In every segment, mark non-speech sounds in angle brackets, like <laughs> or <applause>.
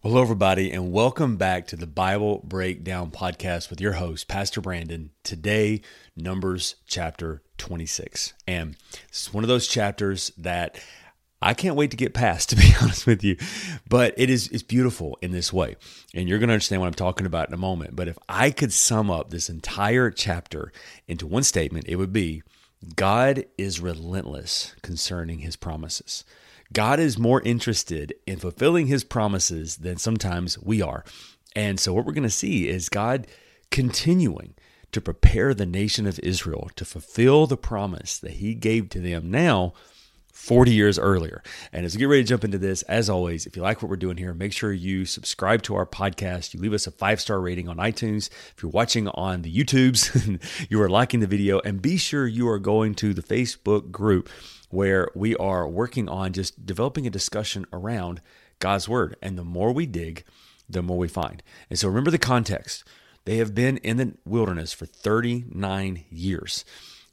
Well, hello, everybody, and welcome back to the Bible Breakdown Podcast with your host, Pastor Brandon. Today, Numbers chapter 26. And it's one of those chapters that I can't wait to get past, <laughs> to be honest with you. But it is it's beautiful in this way. And you're going to understand what I'm talking about in a moment. But if I could sum up this entire chapter into one statement, it would be God is relentless concerning his promises. God is more interested in fulfilling his promises than sometimes we are. And so, what we're going to see is God continuing to prepare the nation of Israel to fulfill the promise that he gave to them now 40 years earlier. And as we get ready to jump into this, as always, if you like what we're doing here, make sure you subscribe to our podcast. You leave us a five star rating on iTunes. If you're watching on the YouTubes, <laughs> you are liking the video, and be sure you are going to the Facebook group where we are working on just developing a discussion around God's word. And the more we dig, the more we find. And so remember the context. They have been in the wilderness for 39 years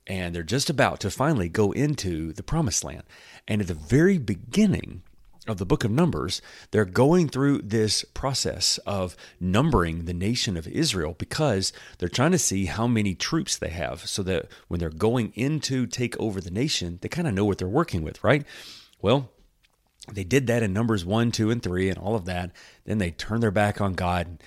and they're just about to finally go into the promised land. And at the very beginning of the book of Numbers, they're going through this process of numbering the nation of Israel because they're trying to see how many troops they have so that when they're going in to take over the nation, they kind of know what they're working with, right? Well, they did that in Numbers 1, 2, and 3, and all of that. Then they turned their back on God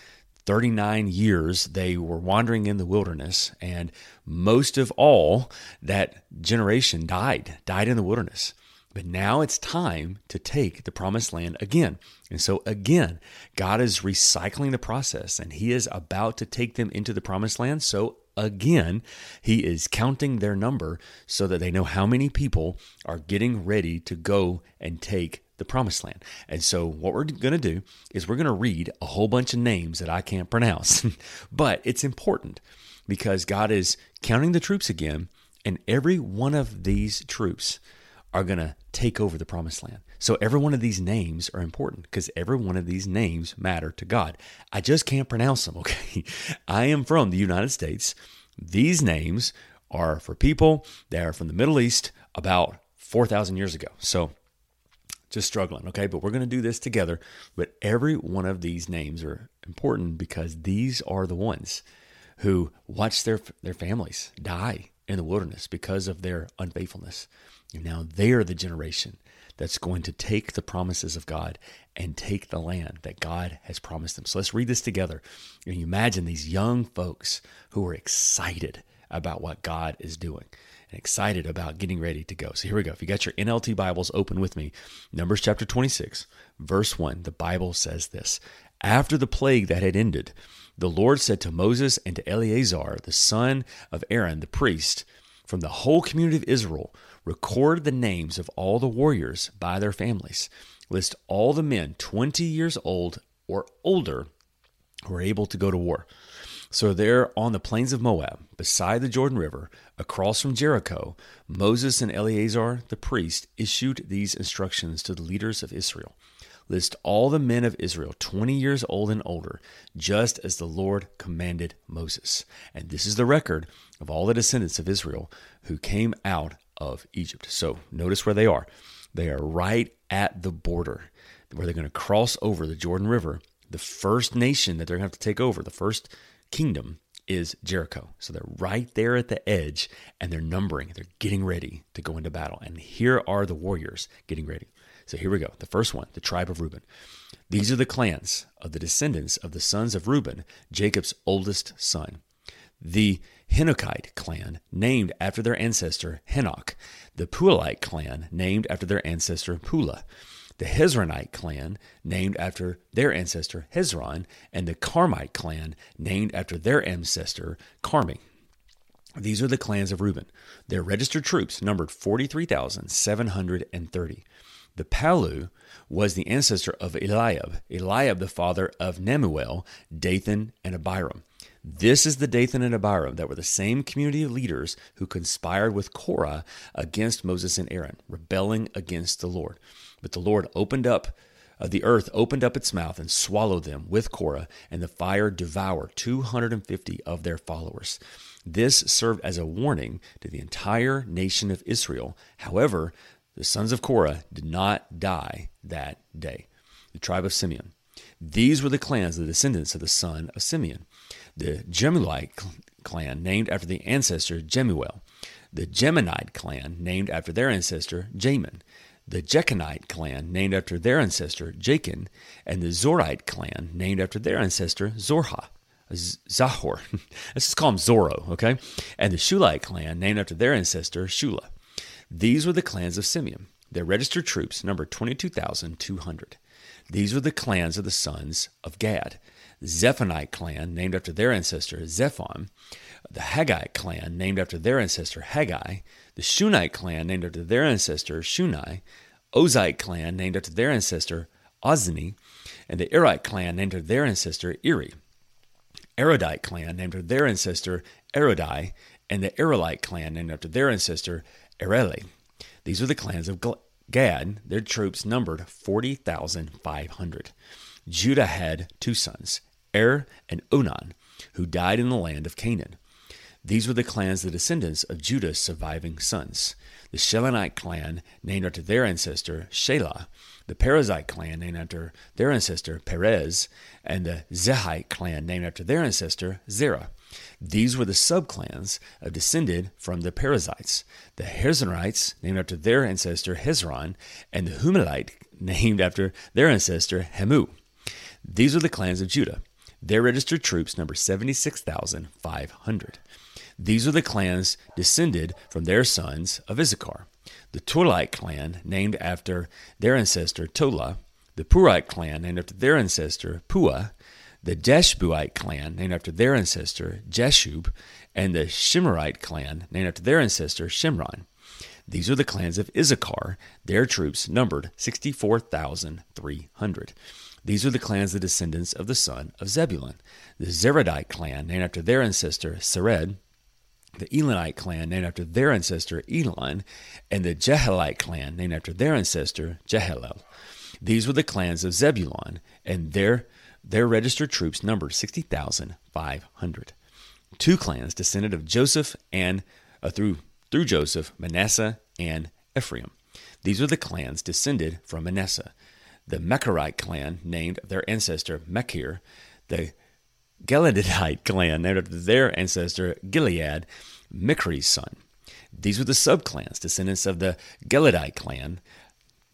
39 years they were wandering in the wilderness, and most of all, that generation died, died in the wilderness. But now it's time to take the promised land again. And so, again, God is recycling the process and He is about to take them into the promised land. So, again, He is counting their number so that they know how many people are getting ready to go and take the promised land. And so, what we're going to do is we're going to read a whole bunch of names that I can't pronounce, <laughs> but it's important because God is counting the troops again, and every one of these troops are going to take over the promised land. So, every one of these names are important because every one of these names matter to God. I just can't pronounce them, <laughs> okay? I am from the United States. These names are for people that are from the Middle East about 4,000 years ago. So, just struggling, okay? But we're going to do this together. But every one of these names are important because these are the ones who watched their their families die in the wilderness because of their unfaithfulness. And now they are the generation that's going to take the promises of God and take the land that God has promised them. So let's read this together. And you imagine these young folks who are excited about what God is doing and excited about getting ready to go. So here we go. If you got your NLT Bibles open with me, Numbers chapter 26, verse 1, the Bible says this After the plague that had ended, the Lord said to Moses and to Eleazar, the son of Aaron, the priest, from the whole community of Israel, record the names of all the warriors by their families. List all the men 20 years old or older who are able to go to war. So, there on the plains of Moab, beside the Jordan River, across from Jericho, Moses and Eleazar the priest issued these instructions to the leaders of Israel List all the men of Israel, 20 years old and older, just as the Lord commanded Moses. And this is the record of all the descendants of Israel who came out of Egypt. So, notice where they are. They are right at the border where they're going to cross over the Jordan River. The first nation that they're going to have to take over, the first kingdom is Jericho. So they're right there at the edge and they're numbering, they're getting ready to go into battle. And here are the warriors getting ready. So here we go. The first one, the tribe of Reuben. These are the clans of the descendants of the sons of Reuben, Jacob's oldest son. The Henokite clan, named after their ancestor Henok. The Puelite clan, named after their ancestor Pula the Hezronite clan, named after their ancestor Hezron, and the Carmite clan, named after their ancestor Carmi. These are the clans of Reuben. Their registered troops numbered 43,730. The Pallu was the ancestor of Eliab, Eliab the father of Nemuel, Dathan, and Abiram. This is the Dathan and Abiram that were the same community of leaders who conspired with Korah against Moses and Aaron, rebelling against the Lord. But the Lord opened up uh, the earth opened up its mouth and swallowed them with Korah, and the fire devoured 250 of their followers. This served as a warning to the entire nation of Israel. However, the sons of Korah did not die that day. The tribe of Simeon. These were the clans the descendants of the son of Simeon. The Jemuelite clan, named after the ancestor Jemuel. The Gemanite clan, named after their ancestor Jamin the Jechanite clan, named after their ancestor Jachin, and the Zorite clan, named after their ancestor Zorha. Zahor. <laughs> Let's just call him Zorro, okay? And the Shulite clan, named after their ancestor Shula. These were the clans of Simeon. Their registered troops numbered 22,200. These were the clans of the sons of Gad. Zephonite clan, named after their ancestor Zephon. The Haggite clan, named after their ancestor Haggai the Shunite clan, named after their ancestor Shunai, Ozite clan, named after their ancestor Ozni, and the Erite clan, named after their ancestor Eri. Erodite clan, named after their ancestor Erodai, and the Erolite clan, named after their ancestor Erele. These were the clans of Gad. Their troops numbered 40,500. Judah had two sons, Er and Onan, who died in the land of Canaan. These were the clans, the descendants of Judah's surviving sons. The Shilonite clan, named after their ancestor Shelah, the Perizzite clan, named after their ancestor Perez, and the Zehite clan, named after their ancestor Zerah. These were the subclans of descended from the Perizzites, the Hezronites, named after their ancestor Hezron, and the Humelite, <laughs> named after their ancestor Hemu. These were the clans of Judah. Their registered troops number 76,500. These are the clans descended from their sons of Issachar. The Tolite clan, named after their ancestor Tola, the Purite clan, named after their ancestor Pua, the Jeshbuite clan, named after their ancestor Jeshub, and the Shimmerite clan, named after their ancestor Shimron. These are the clans of Issachar. Their troops numbered 64,300. These are the clans, the descendants of the son of Zebulun. The Zeredite clan, named after their ancestor Sered, the Elonite clan, named after their ancestor Elon, and the Jehalite clan, named after their ancestor Jehalel. These were the clans of Zebulun, and their, their registered troops numbered 60,500. Two clans descended of Joseph and uh, through, through Joseph, Manasseh and Ephraim. These were the clans descended from Manasseh. The Mechorite clan, named their ancestor Mechir, the Gileadite clan, named after their ancestor Gilead, Michri's son. These were the subclans, descendants of the Gileadite clan.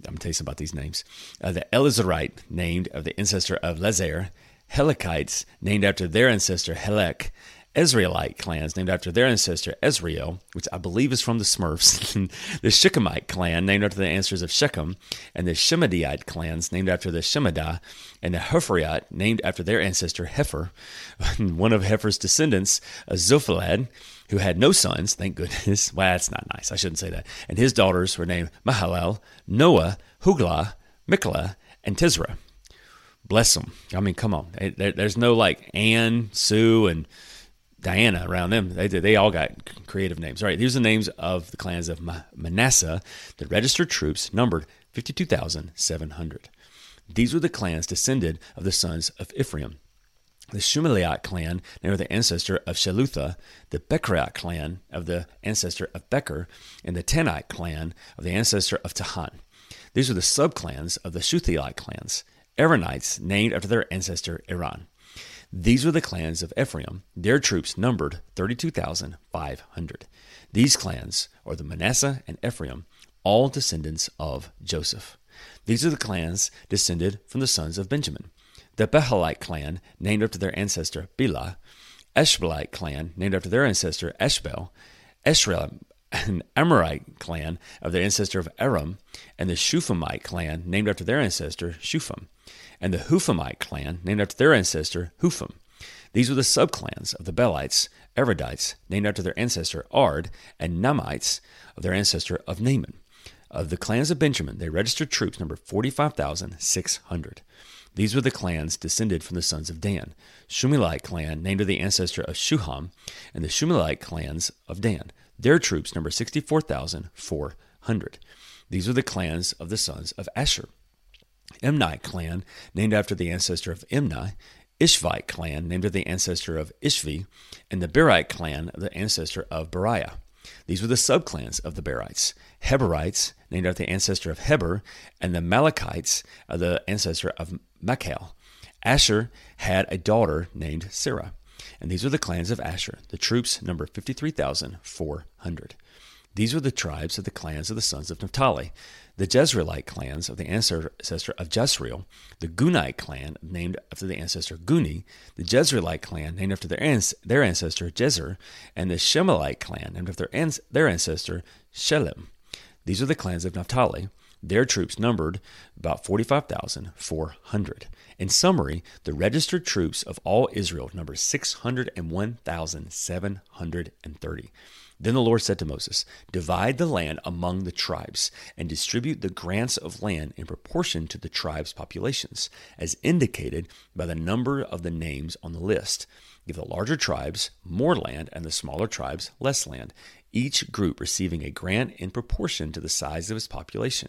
I'm going to tell you about these names. Uh, the Elizarite, named of the ancestor of Lezer. Helekites, named after their ancestor Helek. Ezraelite clans named after their ancestor Ezrael, which I believe is from the Smurfs, <laughs> the Shechemite clan named after the ancestors of Shechem, and the Shemadiite clans named after the Shemadah, and the Hepheriite named after their ancestor Hepher, <laughs> one of Hepher's descendants, Zophalad, who had no sons, thank goodness. <laughs> Well, that's not nice. I shouldn't say that. And his daughters were named Mahalel, Noah, Huglah, Miklah, and Tizra. Bless them. I mean, come on. There's no like Anne, Sue, and Diana around them. They they all got creative names. All right, these are the names of the clans of Manasseh. The registered troops numbered fifty-two thousand seven hundred. These were the clans descended of the sons of Ephraim. The Shumaliite clan, named the ancestor of Shelutha, the Becherite clan of the ancestor of Becher, and the Tanite clan of the ancestor of Tahan. These were the subclans of the Shuthiite clans, Aaronites, named after their ancestor Aaron. These were the clans of Ephraim. Their troops numbered 32,500. These clans are the Manasseh and Ephraim, all descendants of Joseph. These are the clans descended from the sons of Benjamin. The Behalite clan, named after their ancestor Bela, Eshbalite clan, named after their ancestor Eshbel, Esrael, an Amorite clan of their ancestor of Aram, and the Shuphamite clan, named after their ancestor Shupham and the Huphamite clan, named after their ancestor Hupham. These were the subclans of the Belites, Erodites, named after their ancestor Ard, and Namites, of their ancestor of Naaman. Of the clans of Benjamin, they registered troops number 45,600. These were the clans descended from the sons of Dan. Shumilite clan, named after the ancestor of Shuham, and the Shumilite clans of Dan. Their troops number 64,400. These were the clans of the sons of Asher. Imnai clan, named after the ancestor of Imnai, Ishvite clan, named after the ancestor of Ishvi, and the Berite clan, the ancestor of Beriah. These were the subclans of the Berites. Heberites, named after the ancestor of Heber, and the Malachites, uh, the ancestor of Machal. Asher had a daughter named Sarah. And these were the clans of Asher. The troops number 53,400. These were the tribes of the clans of the sons of Naphtali. The Jezreelite clans of the ancestor of Jezreel, the Gunite clan named after the ancestor Guni, the Jezreelite clan named after their, ancestor Jezer, and the Shemelite clan named after their ancestor Shelem. These are the clans of Naphtali. Their troops numbered about 45,400. In summary, the registered troops of all Israel numbered 601,730. Then the Lord said to Moses, Divide the land among the tribes, and distribute the grants of land in proportion to the tribes' populations, as indicated by the number of the names on the list. Give the larger tribes more land, and the smaller tribes less land, each group receiving a grant in proportion to the size of its population.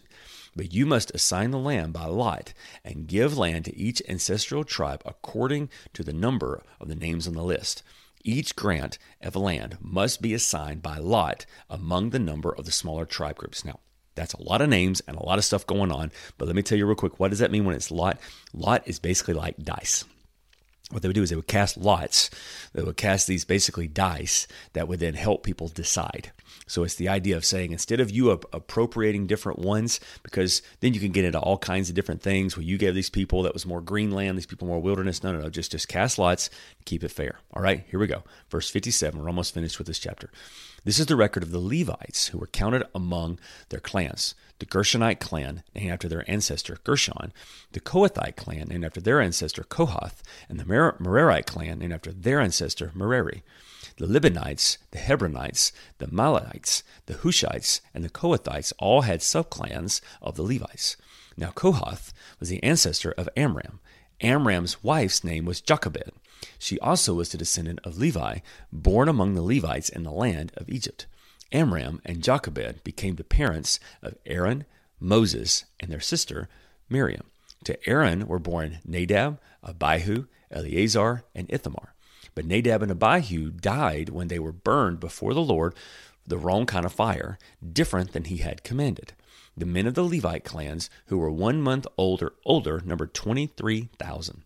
But you must assign the land by lot, and give land to each ancestral tribe according to the number of the names on the list. Each grant of land must be assigned by lot among the number of the smaller tribe groups. Now, that's a lot of names and a lot of stuff going on, but let me tell you real quick what does that mean when it's lot? Lot is basically like dice what they would do is they would cast lots. They would cast these basically dice that would then help people decide. So it's the idea of saying instead of you appropriating different ones, because then you can get into all kinds of different things where you gave these people that was more green land, these people more wilderness. No, no, no. Just just cast lots, keep it fair. All right, here we go. Verse 57. We're almost finished with this chapter. This is the record of the Levites who were counted among their clans. The Gershonite clan, named after their ancestor Gershon, the Kohathite clan, named after their ancestor Kohath, and the Merarite clan, named after their ancestor Merari. The Libanites, the Hebronites, the Malachites, the Hushites, and the Kohathites all had subclans of the Levites. Now Kohath was the ancestor of Amram. Amram's wife's name was Jochebed. She also was the descendant of Levi, born among the Levites in the land of Egypt. Amram and Jochebed became the parents of Aaron, Moses, and their sister Miriam. To Aaron were born Nadab, Abihu, Eleazar, and Ithamar. But Nadab and Abihu died when they were burned before the Lord, the wrong kind of fire, different than he had commanded. The men of the Levite clans who were one month older older numbered twenty three thousand.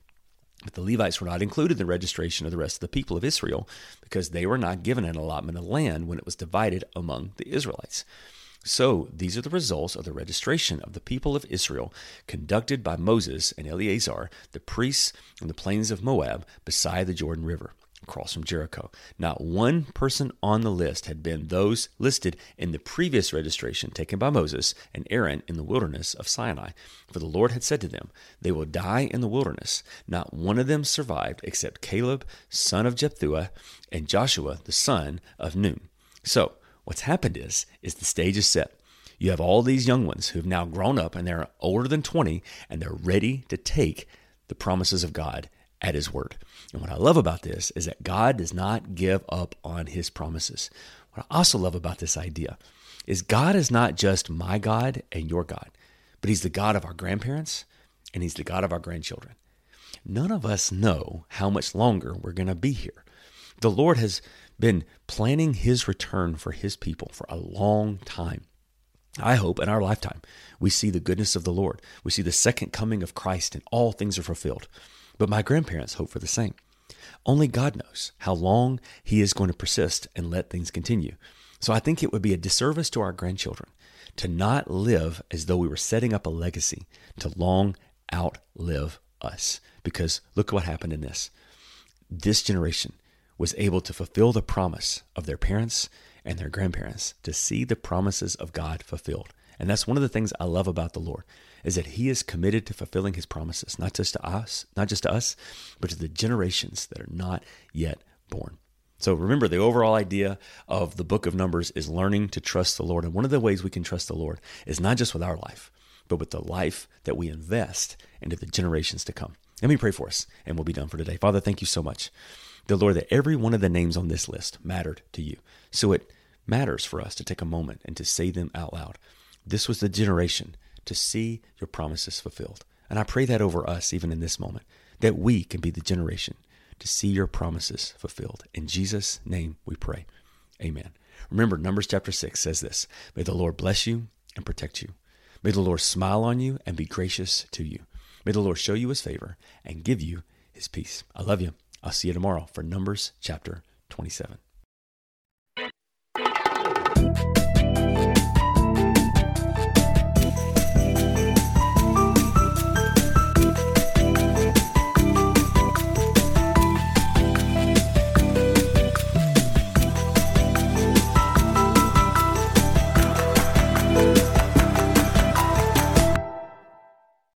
But the Levites were not included in the registration of the rest of the people of Israel because they were not given an allotment of land when it was divided among the Israelites. So these are the results of the registration of the people of Israel conducted by Moses and Eleazar, the priests in the plains of Moab beside the Jordan River across from Jericho. Not one person on the list had been those listed in the previous registration taken by Moses and Aaron in the wilderness of Sinai. For the Lord had said to them, They will die in the wilderness. Not one of them survived except Caleb, son of Jephthah, and Joshua, the son of Nun. So, what's happened is, is the stage is set. You have all these young ones who've now grown up and they're older than 20 and they're ready to take the promises of God at his word. And what I love about this is that God does not give up on his promises. What I also love about this idea is God is not just my God and your God, but he's the God of our grandparents and he's the God of our grandchildren. None of us know how much longer we're going to be here. The Lord has been planning his return for his people for a long time. I hope in our lifetime we see the goodness of the Lord. We see the second coming of Christ and all things are fulfilled. But my grandparents hope for the same. Only God knows how long He is going to persist and let things continue. So I think it would be a disservice to our grandchildren to not live as though we were setting up a legacy to long outlive us. Because look what happened in this. This generation was able to fulfill the promise of their parents and their grandparents to see the promises of God fulfilled. And that's one of the things I love about the Lord is that he is committed to fulfilling his promises, not just to us, not just to us, but to the generations that are not yet born. So remember, the overall idea of the book of Numbers is learning to trust the Lord. And one of the ways we can trust the Lord is not just with our life, but with the life that we invest into the generations to come. Let me pray for us, and we'll be done for today. Father, thank you so much. The Lord, that every one of the names on this list mattered to you. So it matters for us to take a moment and to say them out loud. This was the generation to see your promises fulfilled. And I pray that over us, even in this moment, that we can be the generation to see your promises fulfilled. In Jesus' name we pray. Amen. Remember, Numbers chapter 6 says this May the Lord bless you and protect you. May the Lord smile on you and be gracious to you. May the Lord show you his favor and give you his peace. I love you. I'll see you tomorrow for Numbers chapter 27.